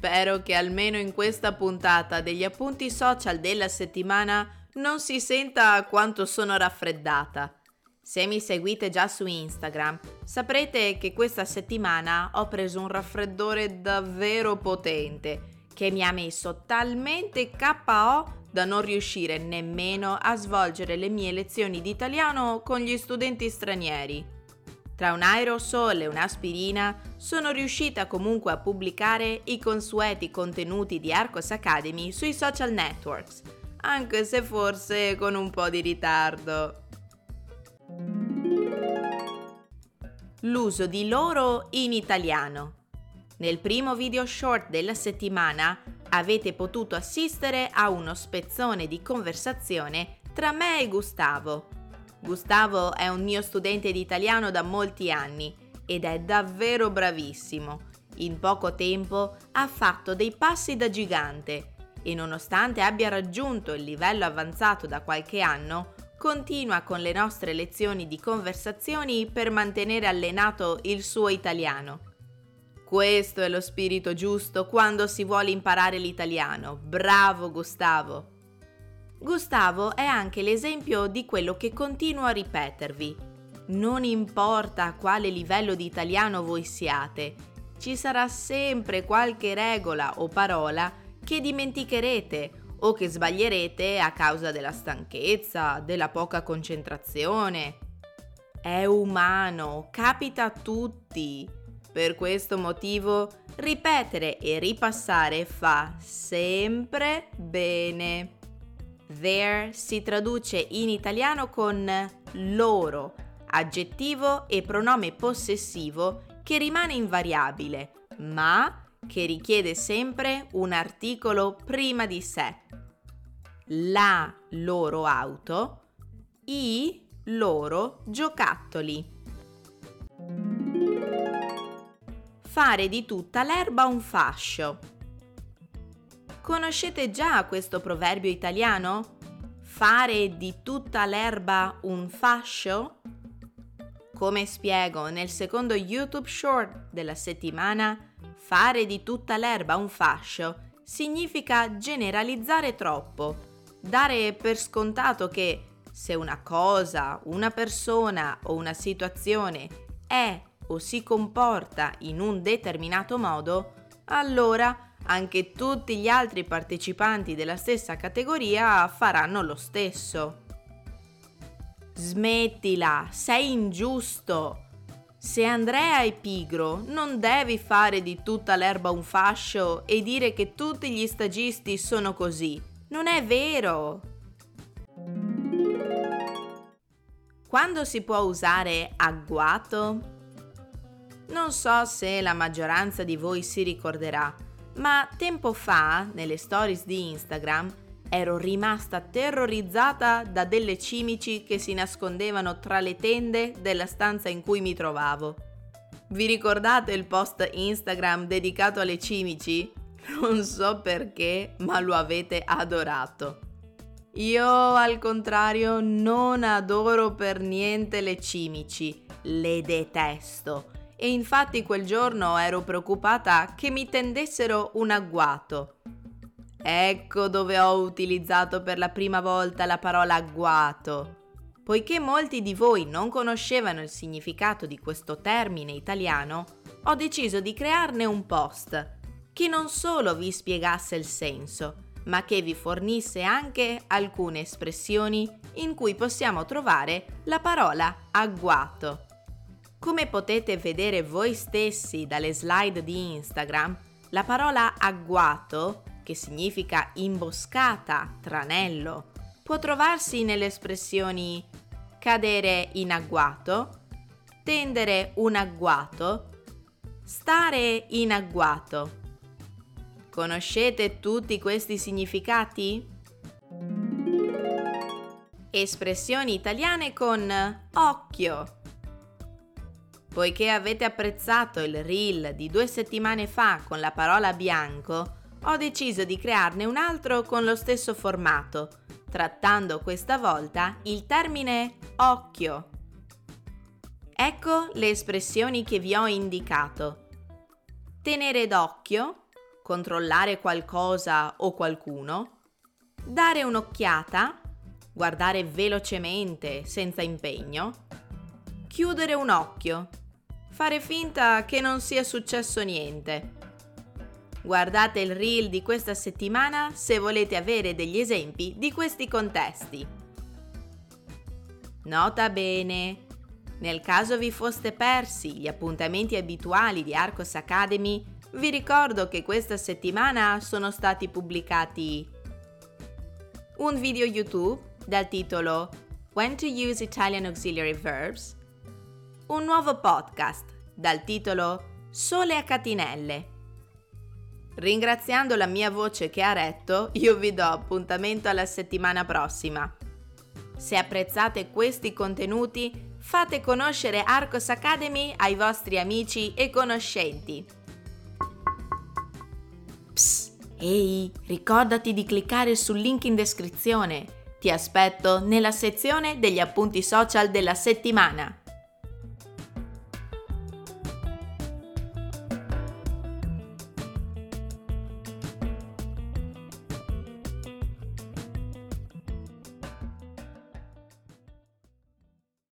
Spero che almeno in questa puntata degli appunti social della settimana non si senta quanto sono raffreddata. Se mi seguite già su Instagram, saprete che questa settimana ho preso un raffreddore davvero potente che mi ha messo talmente KO da non riuscire nemmeno a svolgere le mie lezioni di italiano con gli studenti stranieri. Tra un aerosol e un'aspirina sono riuscita comunque a pubblicare i consueti contenuti di Arcos Academy sui social networks, anche se forse con un po' di ritardo. L'uso di loro in italiano. Nel primo video short della settimana avete potuto assistere a uno spezzone di conversazione tra me e Gustavo. Gustavo è un mio studente di italiano da molti anni ed è davvero bravissimo. In poco tempo ha fatto dei passi da gigante e nonostante abbia raggiunto il livello avanzato da qualche anno, continua con le nostre lezioni di conversazioni per mantenere allenato il suo italiano. Questo è lo spirito giusto quando si vuole imparare l'italiano. Bravo Gustavo! Gustavo è anche l'esempio di quello che continuo a ripetervi. Non importa a quale livello di italiano voi siate, ci sarà sempre qualche regola o parola che dimenticherete o che sbaglierete a causa della stanchezza, della poca concentrazione. È umano, capita a tutti. Per questo motivo ripetere e ripassare fa sempre bene. There si traduce in italiano con loro, aggettivo e pronome possessivo che rimane invariabile, ma che richiede sempre un articolo prima di sé. La loro auto, i loro giocattoli. fare di tutta l'erba un fascio. Conoscete già questo proverbio italiano? Fare di tutta l'erba un fascio? Come spiego nel secondo YouTube short della settimana, fare di tutta l'erba un fascio significa generalizzare troppo, dare per scontato che se una cosa, una persona o una situazione è o si comporta in un determinato modo, allora anche tutti gli altri partecipanti della stessa categoria faranno lo stesso. Smettila, sei ingiusto. Se Andrea è pigro, non devi fare di tutta l'erba un fascio e dire che tutti gli stagisti sono così. Non è vero. Quando si può usare agguato? Non so se la maggioranza di voi si ricorderà, ma tempo fa, nelle stories di Instagram, ero rimasta terrorizzata da delle cimici che si nascondevano tra le tende della stanza in cui mi trovavo. Vi ricordate il post Instagram dedicato alle cimici? Non so perché, ma lo avete adorato. Io al contrario non adoro per niente le cimici, le detesto e infatti quel giorno ero preoccupata che mi tendessero un agguato. Ecco dove ho utilizzato per la prima volta la parola agguato. Poiché molti di voi non conoscevano il significato di questo termine italiano, ho deciso di crearne un post che non solo vi spiegasse il senso, ma che vi fornisse anche alcune espressioni in cui possiamo trovare la parola agguato. Come potete vedere voi stessi dalle slide di Instagram, la parola agguato, che significa imboscata, tranello, può trovarsi nelle espressioni cadere in agguato, tendere un agguato, stare in agguato. Conoscete tutti questi significati? Espressioni italiane con occhio. Poiché avete apprezzato il reel di due settimane fa con la parola bianco, ho deciso di crearne un altro con lo stesso formato, trattando questa volta il termine occhio. Ecco le espressioni che vi ho indicato. Tenere d'occhio, controllare qualcosa o qualcuno, dare un'occhiata, guardare velocemente senza impegno, chiudere un occhio, fare finta che non sia successo niente. Guardate il reel di questa settimana se volete avere degli esempi di questi contesti. Nota bene, nel caso vi foste persi gli appuntamenti abituali di Arcos Academy, vi ricordo che questa settimana sono stati pubblicati un video YouTube dal titolo When to use Italian auxiliary verbs, un nuovo podcast dal titolo Sole a catinelle. Ringraziando la mia voce che ha retto, io vi do appuntamento alla settimana prossima. Se apprezzate questi contenuti, fate conoscere Arcos Academy ai vostri amici e conoscenti. Psst, ehi, ricordati di cliccare sul link in descrizione. Ti aspetto nella sezione degli appunti social della settimana.